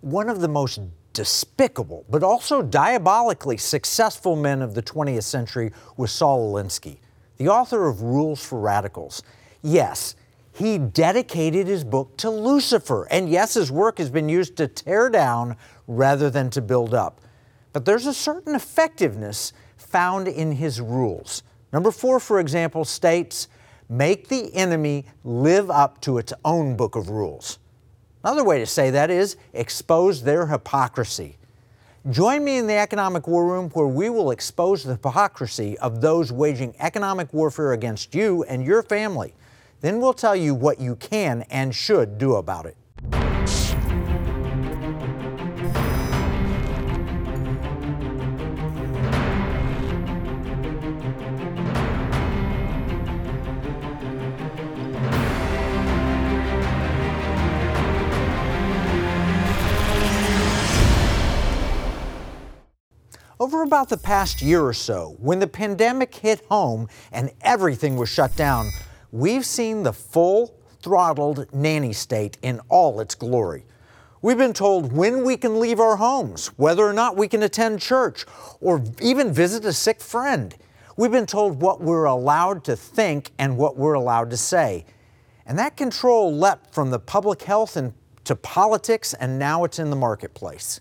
One of the most despicable, but also diabolically successful men of the 20th century was Saul Alinsky, the author of Rules for Radicals. Yes, he dedicated his book to Lucifer, and yes, his work has been used to tear down rather than to build up. But there's a certain effectiveness found in his rules. Number four, for example, states, make the enemy live up to its own book of rules. Another way to say that is expose their hypocrisy. Join me in the Economic War Room where we will expose the hypocrisy of those waging economic warfare against you and your family. Then we'll tell you what you can and should do about it. Over about the past year or so, when the pandemic hit home and everything was shut down, we've seen the full throttled nanny state in all its glory. We've been told when we can leave our homes, whether or not we can attend church, or even visit a sick friend. We've been told what we're allowed to think and what we're allowed to say. And that control leapt from the public health and to politics, and now it's in the marketplace.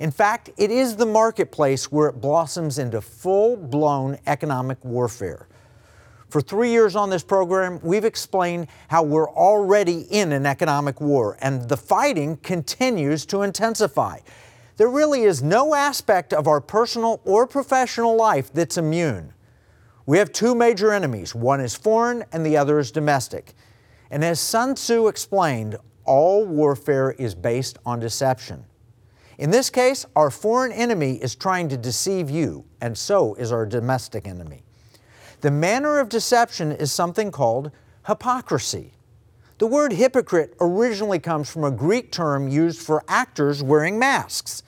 In fact, it is the marketplace where it blossoms into full blown economic warfare. For three years on this program, we've explained how we're already in an economic war and the fighting continues to intensify. There really is no aspect of our personal or professional life that's immune. We have two major enemies one is foreign and the other is domestic. And as Sun Tzu explained, all warfare is based on deception. In this case, our foreign enemy is trying to deceive you, and so is our domestic enemy. The manner of deception is something called hypocrisy. The word hypocrite originally comes from a Greek term used for actors wearing masks.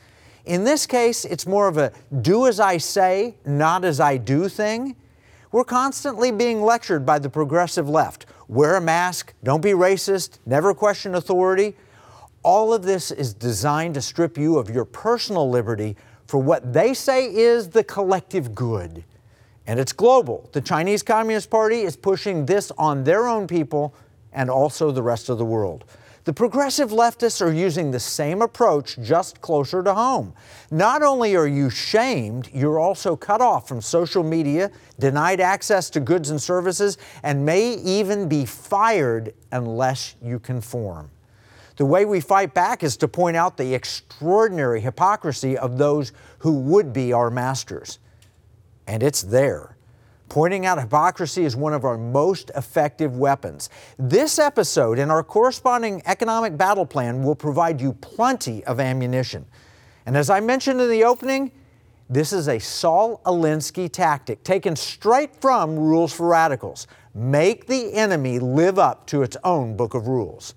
In this case, it's more of a do as I say, not as I do thing. We're constantly being lectured by the progressive left. Wear a mask, don't be racist, never question authority. All of this is designed to strip you of your personal liberty for what they say is the collective good and it's global. The Chinese Communist Party is pushing this on their own people and also the rest of the world. The progressive leftists are using the same approach just closer to home. Not only are you shamed, you're also cut off from social media, denied access to goods and services, and may even be fired unless you conform. The way we fight back is to point out the extraordinary hypocrisy of those who would be our masters and it's there. Pointing out hypocrisy is one of our most effective weapons. This episode and our corresponding economic battle plan will provide you plenty of ammunition. And as I mentioned in the opening, this is a Saul Alinsky tactic taken straight from Rules for Radicals. Make the enemy live up to its own book of rules.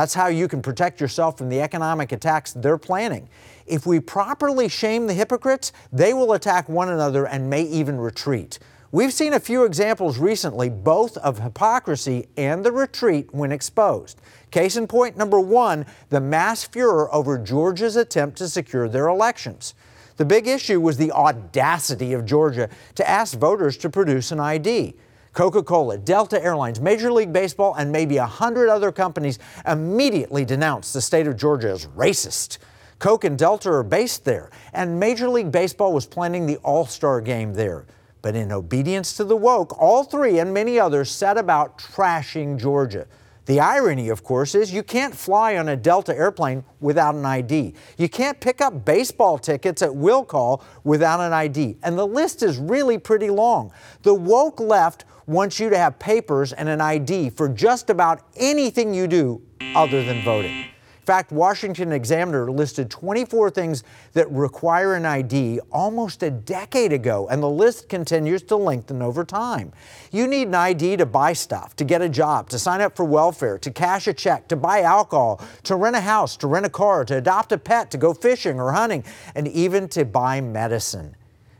That's how you can protect yourself from the economic attacks they're planning. If we properly shame the hypocrites, they will attack one another and may even retreat. We've seen a few examples recently, both of hypocrisy and the retreat when exposed. Case in point number one the mass furor over Georgia's attempt to secure their elections. The big issue was the audacity of Georgia to ask voters to produce an ID. Coca Cola, Delta Airlines, Major League Baseball, and maybe a hundred other companies immediately denounced the state of Georgia as racist. Coke and Delta are based there, and Major League Baseball was planning the All Star game there. But in obedience to the woke, all three and many others set about trashing Georgia. The irony, of course, is you can't fly on a Delta airplane without an ID. You can't pick up baseball tickets at will call without an ID. And the list is really pretty long. The woke left wants you to have papers and an ID for just about anything you do other than voting In fact, Washington Examiner listed 24 things that require an ID almost a decade ago, and the list continues to lengthen over time. You need an ID to buy stuff, to get a job, to sign up for welfare, to cash a check, to buy alcohol, to rent a house, to rent a car, to adopt a pet, to go fishing or hunting, and even to buy medicine.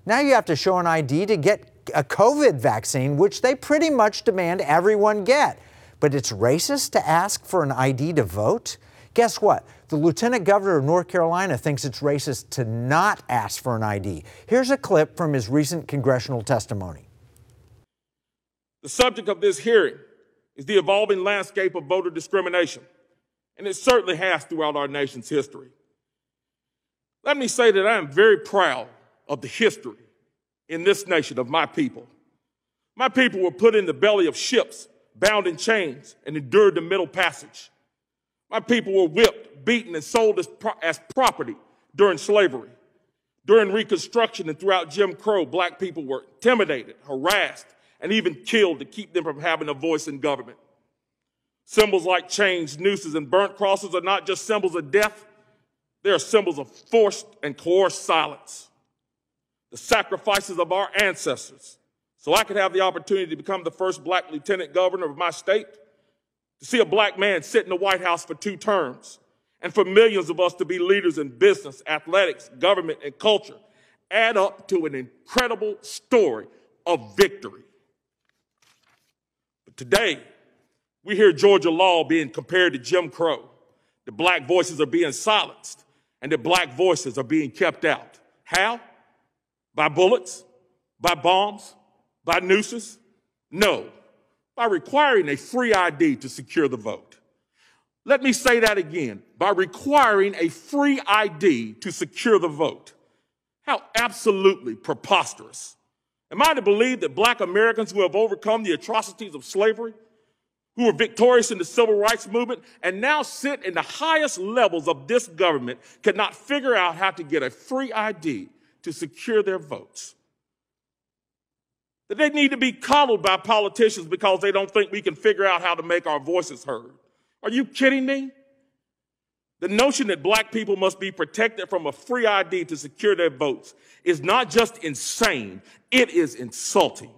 Now you have to show an ID to get a COVID vaccine, which they pretty much demand everyone get. But it's racist to ask for an ID to vote? Guess what? The lieutenant governor of North Carolina thinks it's racist to not ask for an ID. Here's a clip from his recent congressional testimony. The subject of this hearing is the evolving landscape of voter discrimination, and it certainly has throughout our nation's history. Let me say that I am very proud of the history in this nation of my people. My people were put in the belly of ships, bound in chains, and endured the Middle Passage. My people were whipped, beaten, and sold as, pro- as property during slavery. During Reconstruction and throughout Jim Crow, black people were intimidated, harassed, and even killed to keep them from having a voice in government. Symbols like chains, nooses, and burnt crosses are not just symbols of death, they are symbols of forced and coerced silence. The sacrifices of our ancestors, so I could have the opportunity to become the first black lieutenant governor of my state, to see a black man sit in the White House for two terms, and for millions of us to be leaders in business, athletics, government, and culture add up to an incredible story of victory. But today, we hear Georgia law being compared to Jim Crow. The black voices are being silenced, and the black voices are being kept out. How? By bullets? By bombs? By nooses? No, by requiring a free ID to secure the vote. Let me say that again by requiring a free ID to secure the vote. How absolutely preposterous. Am I to believe that black Americans who have overcome the atrocities of slavery, who were victorious in the civil rights movement, and now sit in the highest levels of this government cannot figure out how to get a free ID to secure their votes? That they need to be coddled by politicians because they don't think we can figure out how to make our voices heard. Are you kidding me? The notion that black people must be protected from a free ID to secure their votes is not just insane, it is insulting.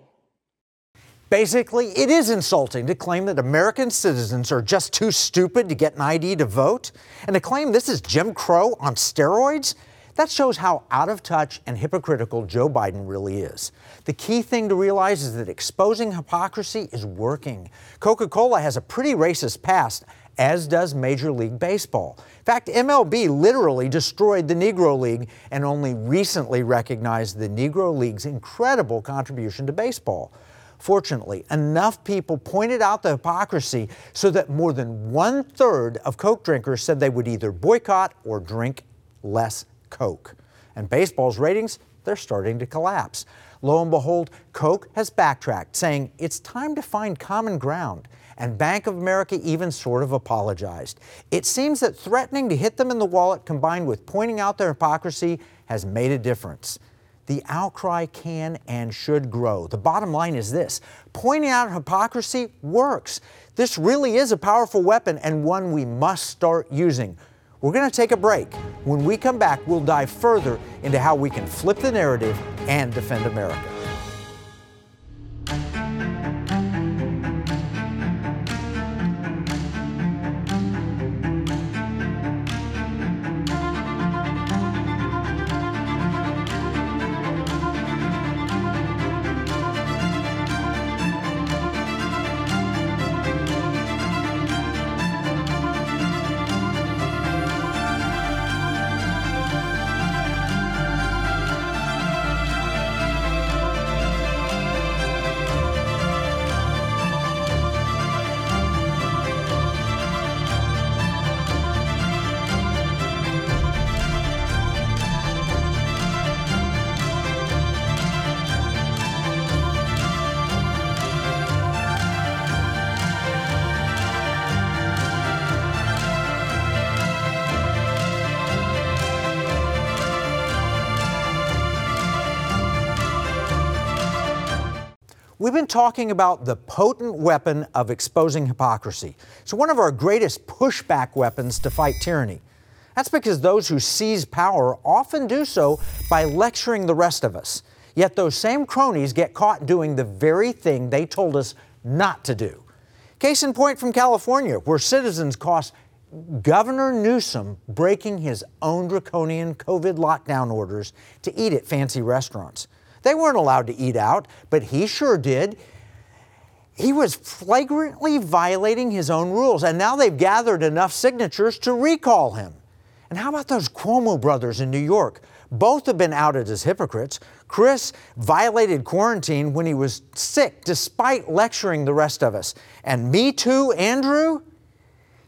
Basically, it is insulting to claim that American citizens are just too stupid to get an ID to vote, and to claim this is Jim Crow on steroids. That shows how out of touch and hypocritical Joe Biden really is. The key thing to realize is that exposing hypocrisy is working. Coca Cola has a pretty racist past, as does Major League Baseball. In fact, MLB literally destroyed the Negro League and only recently recognized the Negro League's incredible contribution to baseball. Fortunately, enough people pointed out the hypocrisy so that more than one third of Coke drinkers said they would either boycott or drink less Coke. And baseball's ratings, they're starting to collapse. Lo and behold, Coke has backtracked, saying it's time to find common ground. And Bank of America even sort of apologized. It seems that threatening to hit them in the wallet combined with pointing out their hypocrisy has made a difference. The outcry can and should grow. The bottom line is this pointing out hypocrisy works. This really is a powerful weapon and one we must start using. We're going to take a break. When we come back, we'll dive further into how we can flip the narrative and defend America. We've been talking about the potent weapon of exposing hypocrisy. It's one of our greatest pushback weapons to fight tyranny. That's because those who seize power often do so by lecturing the rest of us. Yet those same cronies get caught doing the very thing they told us not to do. Case in point from California, where citizens cost Governor Newsom breaking his own draconian COVID lockdown orders to eat at fancy restaurants. They weren't allowed to eat out, but he sure did. he was flagrantly violating his own rules, and now they've gathered enough signatures to recall him. And how about those Cuomo brothers in New York? Both have been outed as hypocrites. Chris violated quarantine when he was sick, despite lecturing the rest of us. And me too, Andrew?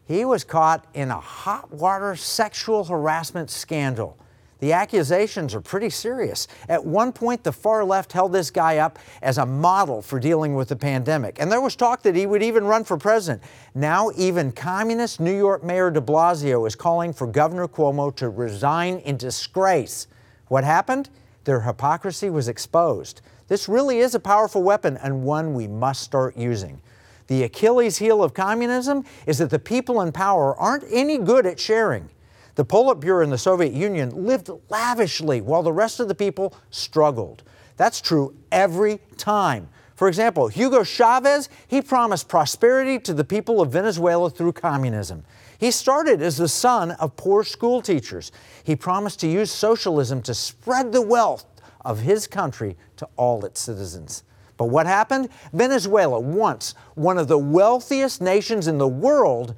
He was caught in a hot water sexual harassment scandal. The accusations are pretty serious. At one point, the far left held this guy up as a model for dealing with the pandemic. And there was talk that he would even run for president. Now, even communist New York Mayor de Blasio is calling for Governor Cuomo to resign in disgrace. What happened? Their hypocrisy was exposed. This really is a powerful weapon and one we must start using. The Achilles heel of communism is that the people in power aren't any good at sharing. The Politburo in the Soviet Union lived lavishly while the rest of the people struggled. That's true every time. For example, Hugo Chavez, he promised prosperity to the people of Venezuela through communism. He started as the son of poor school teachers. He promised to use socialism to spread the wealth of his country to all its citizens. But what happened? Venezuela, once one of the wealthiest nations in the world,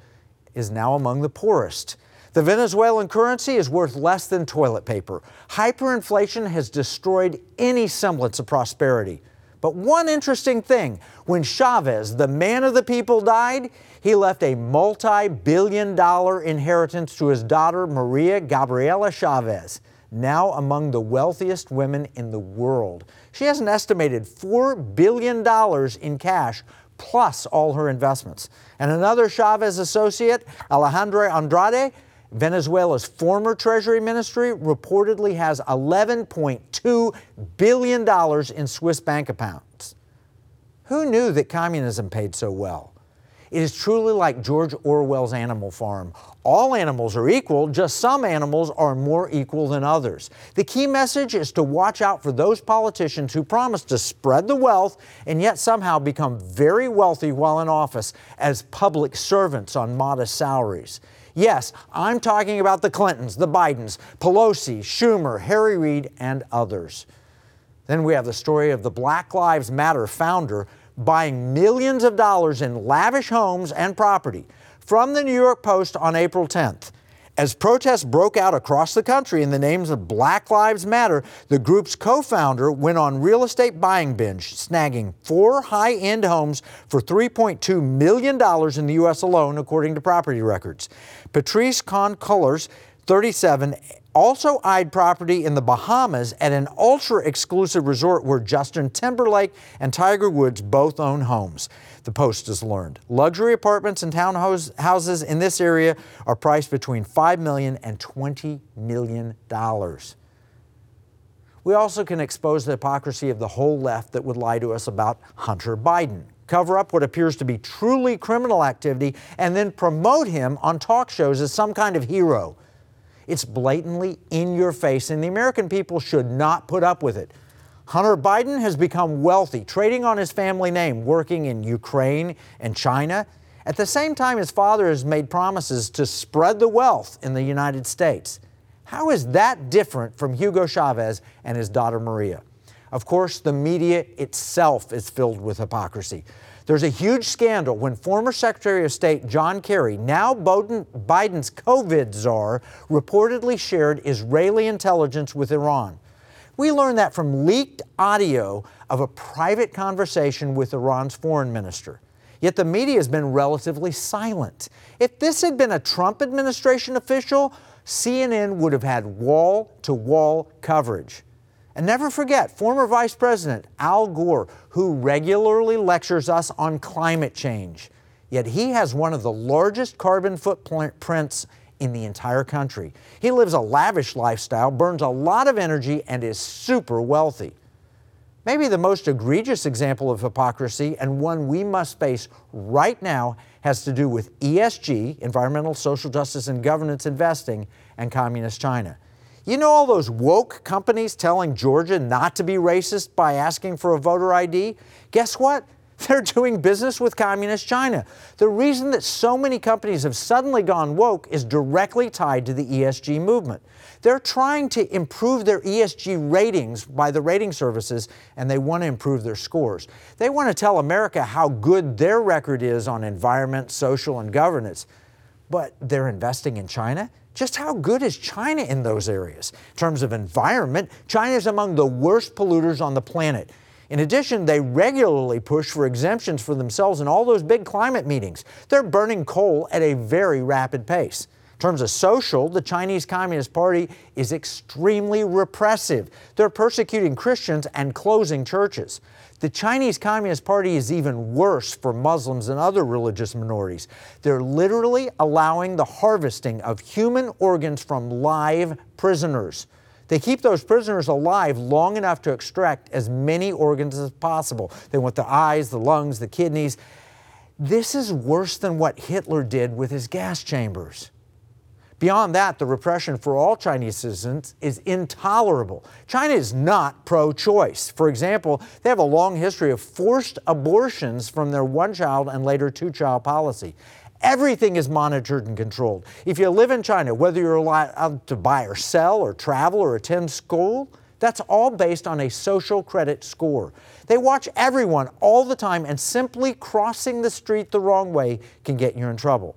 is now among the poorest. The Venezuelan currency is worth less than toilet paper. Hyperinflation has destroyed any semblance of prosperity. But one interesting thing when Chavez, the man of the people, died, he left a multi billion dollar inheritance to his daughter, Maria Gabriela Chavez, now among the wealthiest women in the world. She has an estimated $4 billion in cash plus all her investments. And another Chavez associate, Alejandro Andrade, Venezuela's former Treasury Ministry reportedly has $11.2 billion in Swiss bank accounts. Who knew that communism paid so well? It is truly like George Orwell's Animal Farm. All animals are equal, just some animals are more equal than others. The key message is to watch out for those politicians who promise to spread the wealth and yet somehow become very wealthy while in office as public servants on modest salaries. Yes, I'm talking about the Clintons, the Bidens, Pelosi, Schumer, Harry Reid, and others. Then we have the story of the Black Lives Matter founder buying millions of dollars in lavish homes and property from the New York Post on April 10th. As protests broke out across the country in the names of Black Lives Matter, the group's co founder went on real estate buying binge, snagging four high end homes for $3.2 million in the U.S. alone, according to property records. Patrisse Khan-Cullors, 37, also eyed property in the Bahamas at an ultra exclusive resort where Justin Timberlake and Tiger Woods both own homes the Post has learned. Luxury apartments and townhouses in this area are priced between $5 million and $20 million. We also can expose the hypocrisy of the whole left that would lie to us about Hunter Biden, cover up what appears to be truly criminal activity, and then promote him on talk shows as some kind of hero. It's blatantly in your face, and the American people should not put up with it. Hunter Biden has become wealthy, trading on his family name, working in Ukraine and China. At the same time, his father has made promises to spread the wealth in the United States. How is that different from Hugo Chavez and his daughter Maria? Of course, the media itself is filled with hypocrisy. There's a huge scandal when former Secretary of State John Kerry, now Biden's COVID czar, reportedly shared Israeli intelligence with Iran. We learned that from leaked audio of a private conversation with Iran's foreign minister. Yet the media has been relatively silent. If this had been a Trump administration official, CNN would have had wall to wall coverage. And never forget former Vice President Al Gore, who regularly lectures us on climate change. Yet he has one of the largest carbon footprints in the entire country. He lives a lavish lifestyle, burns a lot of energy, and is super wealthy. Maybe the most egregious example of hypocrisy, and one we must face right now, has to do with ESG, environmental, social justice, and governance investing, and communist China. You know all those woke companies telling Georgia not to be racist by asking for a voter ID? Guess what? They're doing business with Communist China. The reason that so many companies have suddenly gone woke is directly tied to the ESG movement. They're trying to improve their ESG ratings by the rating services, and they want to improve their scores. They want to tell America how good their record is on environment, social, and governance. But they're investing in China? Just how good is China in those areas? In terms of environment, China is among the worst polluters on the planet. In addition, they regularly push for exemptions for themselves in all those big climate meetings. They're burning coal at a very rapid pace. In terms of social, the Chinese Communist Party is extremely repressive. They're persecuting Christians and closing churches. The Chinese Communist Party is even worse for Muslims and other religious minorities. They're literally allowing the harvesting of human organs from live prisoners. They keep those prisoners alive long enough to extract as many organs as possible. They want the eyes, the lungs, the kidneys. This is worse than what Hitler did with his gas chambers. Beyond that, the repression for all Chinese citizens is intolerable. China is not pro choice. For example, they have a long history of forced abortions from their one child and later two child policy. Everything is monitored and controlled. If you live in China, whether you're allowed to buy or sell or travel or attend school, that's all based on a social credit score. They watch everyone all the time, and simply crossing the street the wrong way can get you in trouble.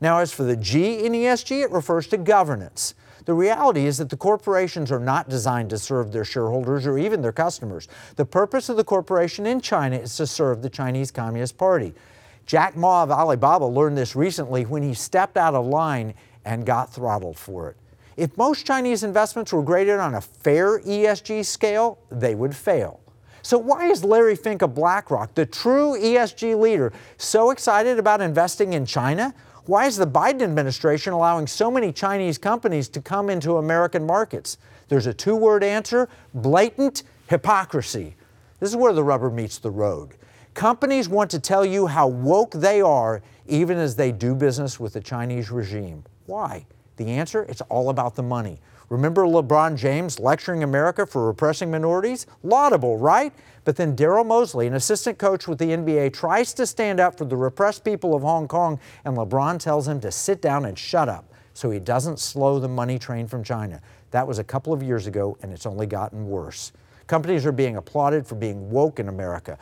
Now, as for the G in ESG, it refers to governance. The reality is that the corporations are not designed to serve their shareholders or even their customers. The purpose of the corporation in China is to serve the Chinese Communist Party. Jack Ma of Alibaba learned this recently when he stepped out of line and got throttled for it. If most Chinese investments were graded on a fair ESG scale, they would fail. So, why is Larry Fink of BlackRock, the true ESG leader, so excited about investing in China? Why is the Biden administration allowing so many Chinese companies to come into American markets? There's a two word answer blatant hypocrisy. This is where the rubber meets the road. Companies want to tell you how woke they are even as they do business with the Chinese regime. Why? The answer? It's all about the money. Remember LeBron James lecturing America for repressing minorities? Laudable, right? But then Daryl Mosley, an assistant coach with the NBA, tries to stand up for the repressed people of Hong Kong, and LeBron tells him to sit down and shut up so he doesn't slow the money train from China. That was a couple of years ago, and it's only gotten worse. Companies are being applauded for being woke in America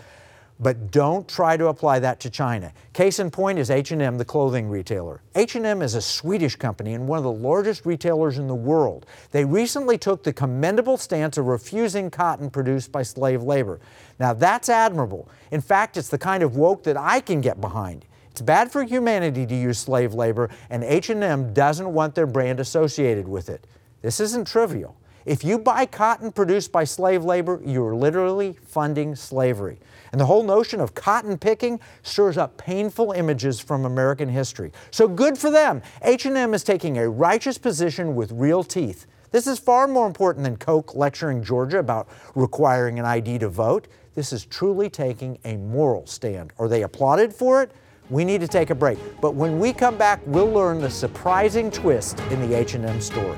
but don't try to apply that to China. Case in point is H&M, the clothing retailer. H&M is a Swedish company and one of the largest retailers in the world. They recently took the commendable stance of refusing cotton produced by slave labor. Now that's admirable. In fact, it's the kind of woke that I can get behind. It's bad for humanity to use slave labor and H&M doesn't want their brand associated with it. This isn't trivial. If you buy cotton produced by slave labor, you're literally funding slavery. And the whole notion of cotton picking stirs up painful images from American history. So good for them. H&M is taking a righteous position with real teeth. This is far more important than Coke lecturing Georgia about requiring an ID to vote. This is truly taking a moral stand. Are they applauded for it? We need to take a break. But when we come back, we'll learn the surprising twist in the H&M story.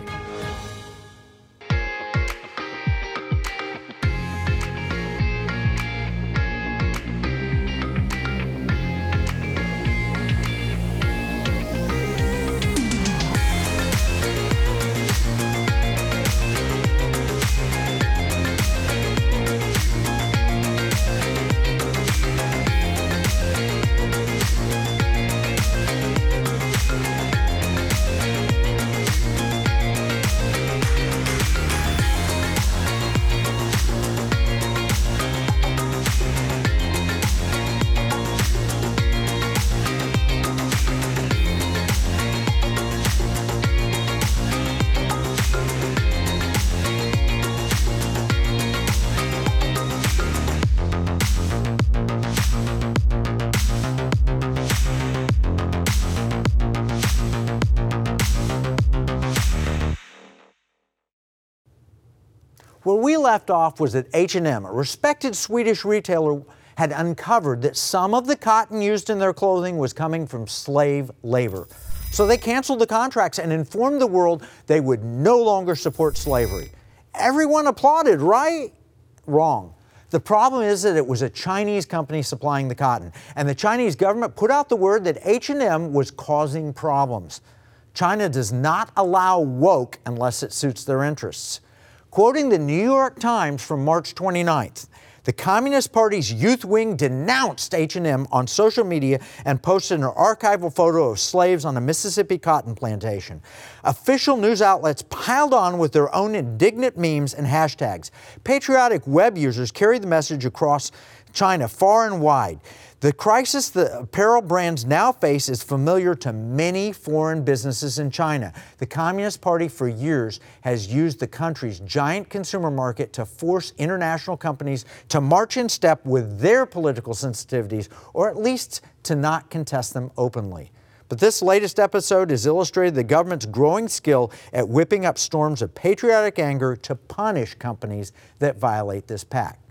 We left off was that H&M, a respected Swedish retailer, had uncovered that some of the cotton used in their clothing was coming from slave labor. So they canceled the contracts and informed the world they would no longer support slavery. Everyone applauded, right? Wrong. The problem is that it was a Chinese company supplying the cotton, and the Chinese government put out the word that H&M was causing problems. China does not allow woke unless it suits their interests. Quoting the New York Times from March 29th, the Communist Party's youth wing denounced H&M on social media and posted an archival photo of slaves on a Mississippi cotton plantation. Official news outlets piled on with their own indignant memes and hashtags. Patriotic web users carried the message across China far and wide. The crisis the apparel brands now face is familiar to many foreign businesses in China. The Communist Party for years has used the country's giant consumer market to force international companies to march in step with their political sensitivities, or at least to not contest them openly. But this latest episode has illustrated the government's growing skill at whipping up storms of patriotic anger to punish companies that violate this pact.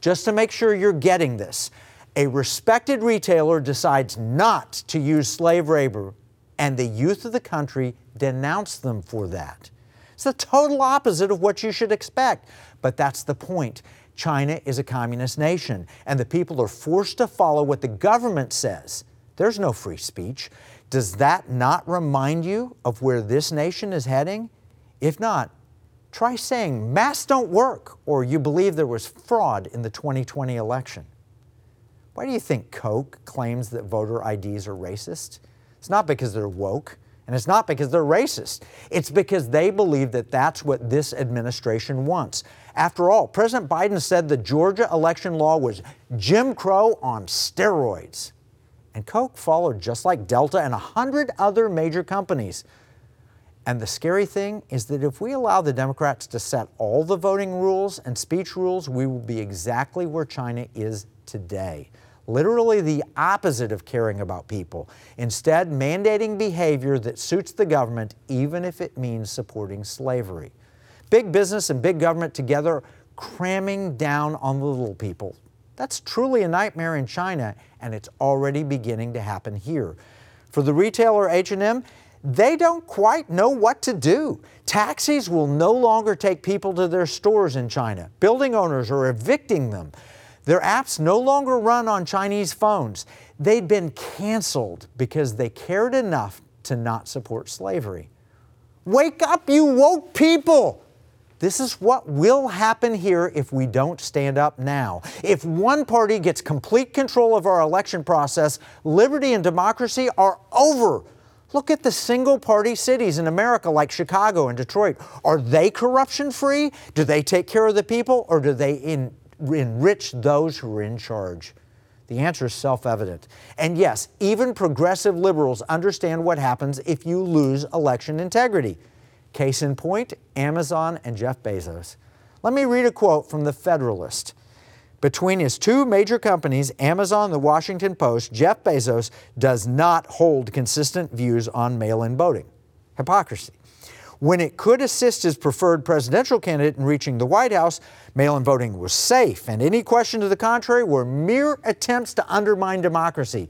Just to make sure you're getting this, a respected retailer decides not to use slave labor, and the youth of the country denounce them for that. It's the total opposite of what you should expect, but that's the point. China is a communist nation, and the people are forced to follow what the government says. There's no free speech. Does that not remind you of where this nation is heading? If not, try saying masks don't work or you believe there was fraud in the 2020 election. Why do you think Coke claims that voter IDs are racist? It's not because they're woke, and it's not because they're racist. It's because they believe that that's what this administration wants. After all, President Biden said the Georgia election law was Jim Crow on steroids. And Coke followed just like Delta and a hundred other major companies. And the scary thing is that if we allow the Democrats to set all the voting rules and speech rules, we will be exactly where China is today literally the opposite of caring about people, instead, mandating behavior that suits the government, even if it means supporting slavery. Big business and big government together cramming down on the little people. That's truly a nightmare in China, and it's already beginning to happen here. For the retailer H&M, they don't quite know what to do. Taxis will no longer take people to their stores in China. Building owners are evicting them. Their apps no longer run on Chinese phones. They'd been canceled because they cared enough to not support slavery. Wake up, you woke people! This is what will happen here if we don't stand up now. If one party gets complete control of our election process, liberty and democracy are over. Look at the single party cities in America like Chicago and Detroit. Are they corruption free? Do they take care of the people or do they in, enrich those who are in charge? The answer is self evident. And yes, even progressive liberals understand what happens if you lose election integrity. Case in point Amazon and Jeff Bezos. Let me read a quote from The Federalist. Between his two major companies, Amazon and the Washington Post, Jeff Bezos does not hold consistent views on mail in voting. Hypocrisy. When it could assist his preferred presidential candidate in reaching the White House, mail in voting was safe, and any question to the contrary were mere attempts to undermine democracy.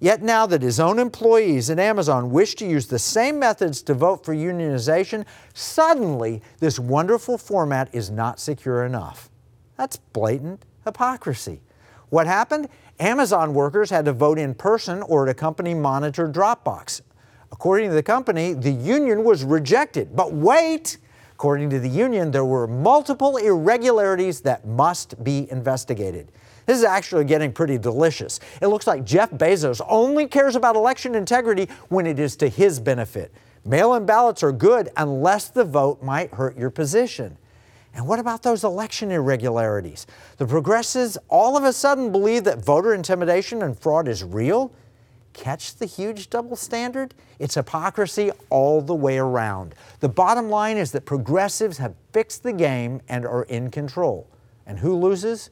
Yet now that his own employees at Amazon wish to use the same methods to vote for unionization, suddenly this wonderful format is not secure enough. That's blatant hypocrisy. What happened? Amazon workers had to vote in person or at a company monitored drop box. According to the company, the union was rejected. But wait! According to the union, there were multiple irregularities that must be investigated. This is actually getting pretty delicious. It looks like Jeff Bezos only cares about election integrity when it is to his benefit. Mail in ballots are good unless the vote might hurt your position. And what about those election irregularities? The progressives all of a sudden believe that voter intimidation and fraud is real? Catch the huge double standard? It's hypocrisy all the way around. The bottom line is that progressives have fixed the game and are in control. And who loses?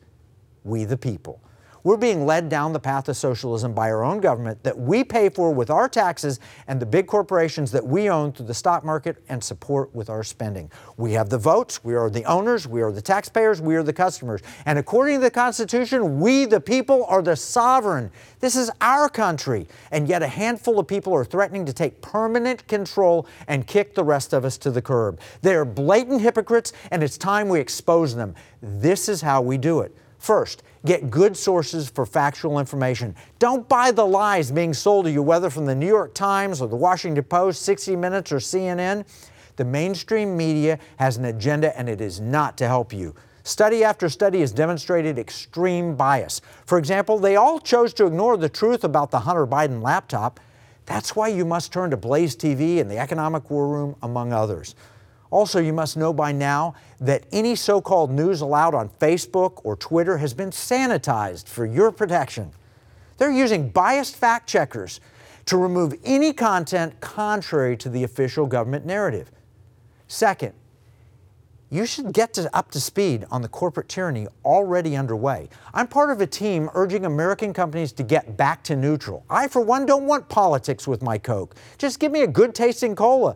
We the people. We're being led down the path of socialism by our own government that we pay for with our taxes and the big corporations that we own through the stock market and support with our spending. We have the votes, we are the owners, we are the taxpayers, we are the customers. And according to the Constitution, we the people are the sovereign. This is our country. And yet a handful of people are threatening to take permanent control and kick the rest of us to the curb. They are blatant hypocrites, and it's time we expose them. This is how we do it First, get good sources for factual information. Don't buy the lies being sold to you, whether from the New York Times or the Washington Post, 60 Minutes, or CNN. The mainstream media has an agenda and it is not to help you. Study after study has demonstrated extreme bias. For example, they all chose to ignore the truth about the Hunter Biden laptop. That's why you must turn to Blaze TV and the Economic War Room, among others. Also, you must know by now that any so called news allowed on Facebook or Twitter has been sanitized for your protection. They're using biased fact checkers to remove any content contrary to the official government narrative. Second, you should get to, up to speed on the corporate tyranny already underway. I'm part of a team urging American companies to get back to neutral. I, for one, don't want politics with my Coke. Just give me a good tasting cola.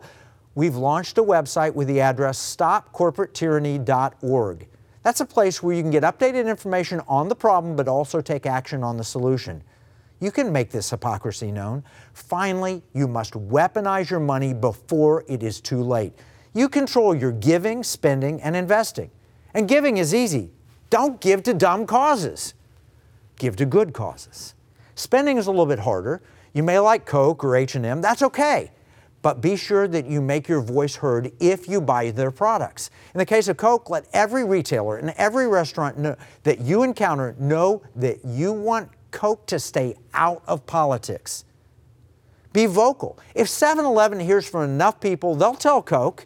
We've launched a website with the address stopcorporatetyranny.org. That's a place where you can get updated information on the problem but also take action on the solution. You can make this hypocrisy known. Finally, you must weaponize your money before it is too late. You control your giving, spending, and investing. And giving is easy. Don't give to dumb causes. Give to good causes. Spending is a little bit harder. You may like Coke or H&M. That's okay. But be sure that you make your voice heard if you buy their products. In the case of Coke, let every retailer and every restaurant know that you encounter know that you want Coke to stay out of politics. Be vocal. If 7 Eleven hears from enough people, they'll tell Coke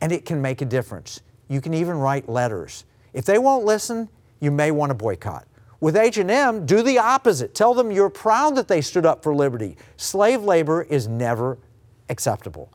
and it can make a difference. You can even write letters. If they won't listen, you may want to boycott. With H&M, do the opposite. Tell them you're proud that they stood up for liberty. Slave labor is never acceptable.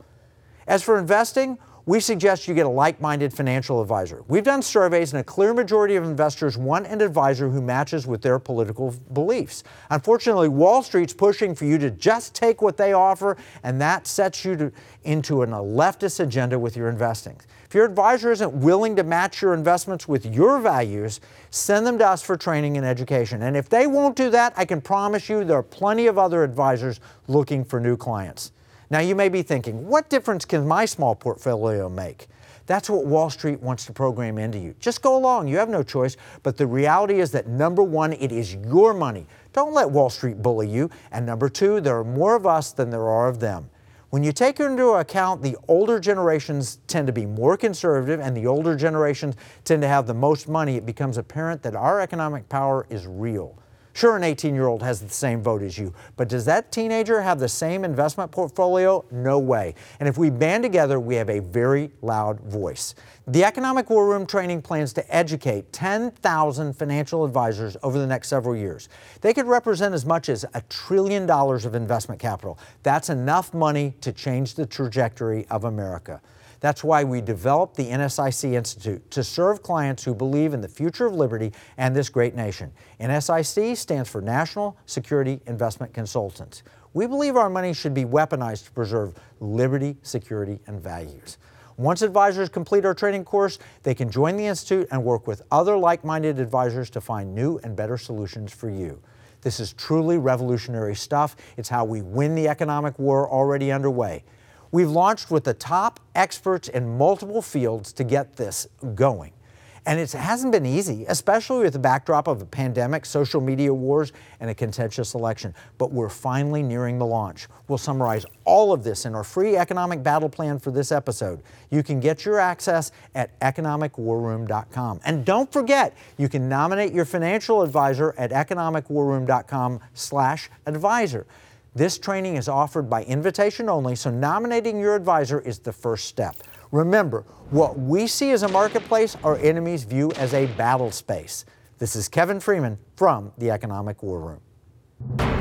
As for investing, we suggest you get a like minded financial advisor. We've done surveys, and a clear majority of investors want an advisor who matches with their political beliefs. Unfortunately, Wall Street's pushing for you to just take what they offer, and that sets you to, into an, a leftist agenda with your investing. If your advisor isn't willing to match your investments with your values, send them to us for training and education. And if they won't do that, I can promise you there are plenty of other advisors looking for new clients. Now, you may be thinking, what difference can my small portfolio make? That's what Wall Street wants to program into you. Just go along, you have no choice. But the reality is that number one, it is your money. Don't let Wall Street bully you. And number two, there are more of us than there are of them. When you take into account the older generations tend to be more conservative and the older generations tend to have the most money, it becomes apparent that our economic power is real. Sure, an 18 year old has the same vote as you, but does that teenager have the same investment portfolio? No way. And if we band together, we have a very loud voice. The Economic War Room training plans to educate 10,000 financial advisors over the next several years. They could represent as much as a trillion dollars of investment capital. That's enough money to change the trajectory of America. That's why we developed the NSIC Institute to serve clients who believe in the future of liberty and this great nation. NSIC stands for National Security Investment Consultants. We believe our money should be weaponized to preserve liberty, security, and values. Once advisors complete our training course, they can join the Institute and work with other like minded advisors to find new and better solutions for you. This is truly revolutionary stuff. It's how we win the economic war already underway. We've launched with the top experts in multiple fields to get this going. And it hasn't been easy, especially with the backdrop of a pandemic, social media wars, and a contentious election. But we're finally nearing the launch. We'll summarize all of this in our free economic battle plan for this episode. You can get your access at economicwarroom.com. And don't forget, you can nominate your financial advisor at economicwarroom.com slash advisor. This training is offered by invitation only, so nominating your advisor is the first step. Remember, what we see as a marketplace, our enemies view as a battle space. This is Kevin Freeman from the Economic War Room.